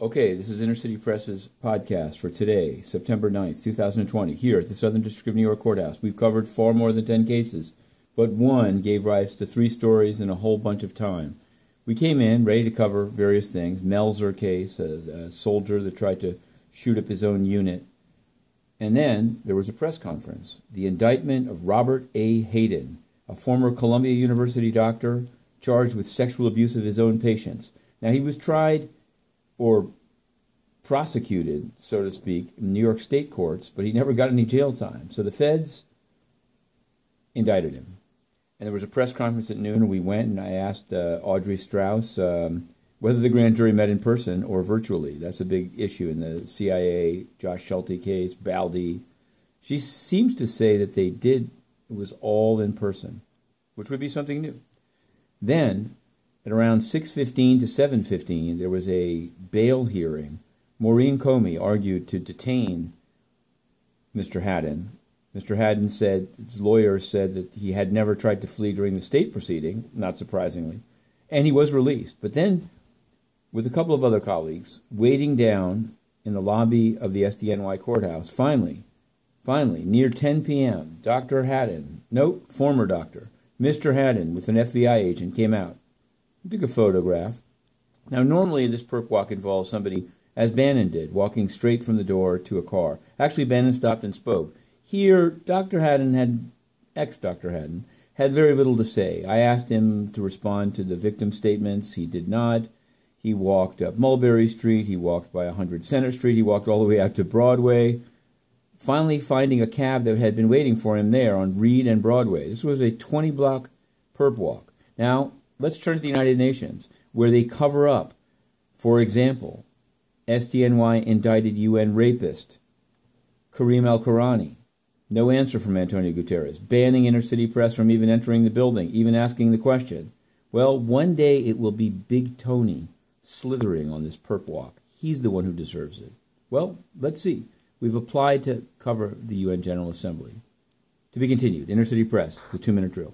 Okay, this is Inner City Press's podcast for today, September 9th, 2020, here at the Southern District of New York Courthouse. We've covered far more than 10 cases, but one gave rise to three stories in a whole bunch of time. We came in ready to cover various things Melzer case, a, a soldier that tried to shoot up his own unit. And then there was a press conference the indictment of Robert A. Hadden, a former Columbia University doctor charged with sexual abuse of his own patients. Now, he was tried or prosecuted, so to speak, in New York state courts, but he never got any jail time. So the feds indicted him. And there was a press conference at noon, and we went, and I asked uh, Audrey Strauss um, whether the grand jury met in person or virtually. That's a big issue in the CIA, Josh Schulte case, Baldy. She seems to say that they did, it was all in person, which would be something new. Then at around 6:15 to 7:15, there was a bail hearing. Maureen Comey argued to detain Mr. Hadden. Mr. Hadden said his lawyer said that he had never tried to flee during the state proceeding, not surprisingly, and he was released. But then, with a couple of other colleagues, waiting down in the lobby of the SDNY courthouse, finally, finally, near 10 p.m., Dr. Hadden, note, former doctor, Mr. Hadden, with an FBI agent, came out took a photograph. Now, normally this perp walk involves somebody, as Bannon did, walking straight from the door to a car. Actually, Bannon stopped and spoke. Here, Dr. Hadden had, ex Dr. Hadden, had very little to say. I asked him to respond to the victim statements. He did not. He walked up Mulberry Street. He walked by 100 Center Street. He walked all the way out to Broadway, finally finding a cab that had been waiting for him there on Reade and Broadway. This was a 20 block perp walk. Now, Let's turn to the United Nations, where they cover up, for example, SDNY indicted UN rapist Karim Elkorany. No answer from Antonio Guterres, banning inner city press from even entering the building, even asking the question. Well, one day it will be Big Tony slithering on this perp walk. He's the one who deserves it. Well, let's see. We've applied to cover the UN General Assembly. To be continued, Inner City Press, the two minute drill.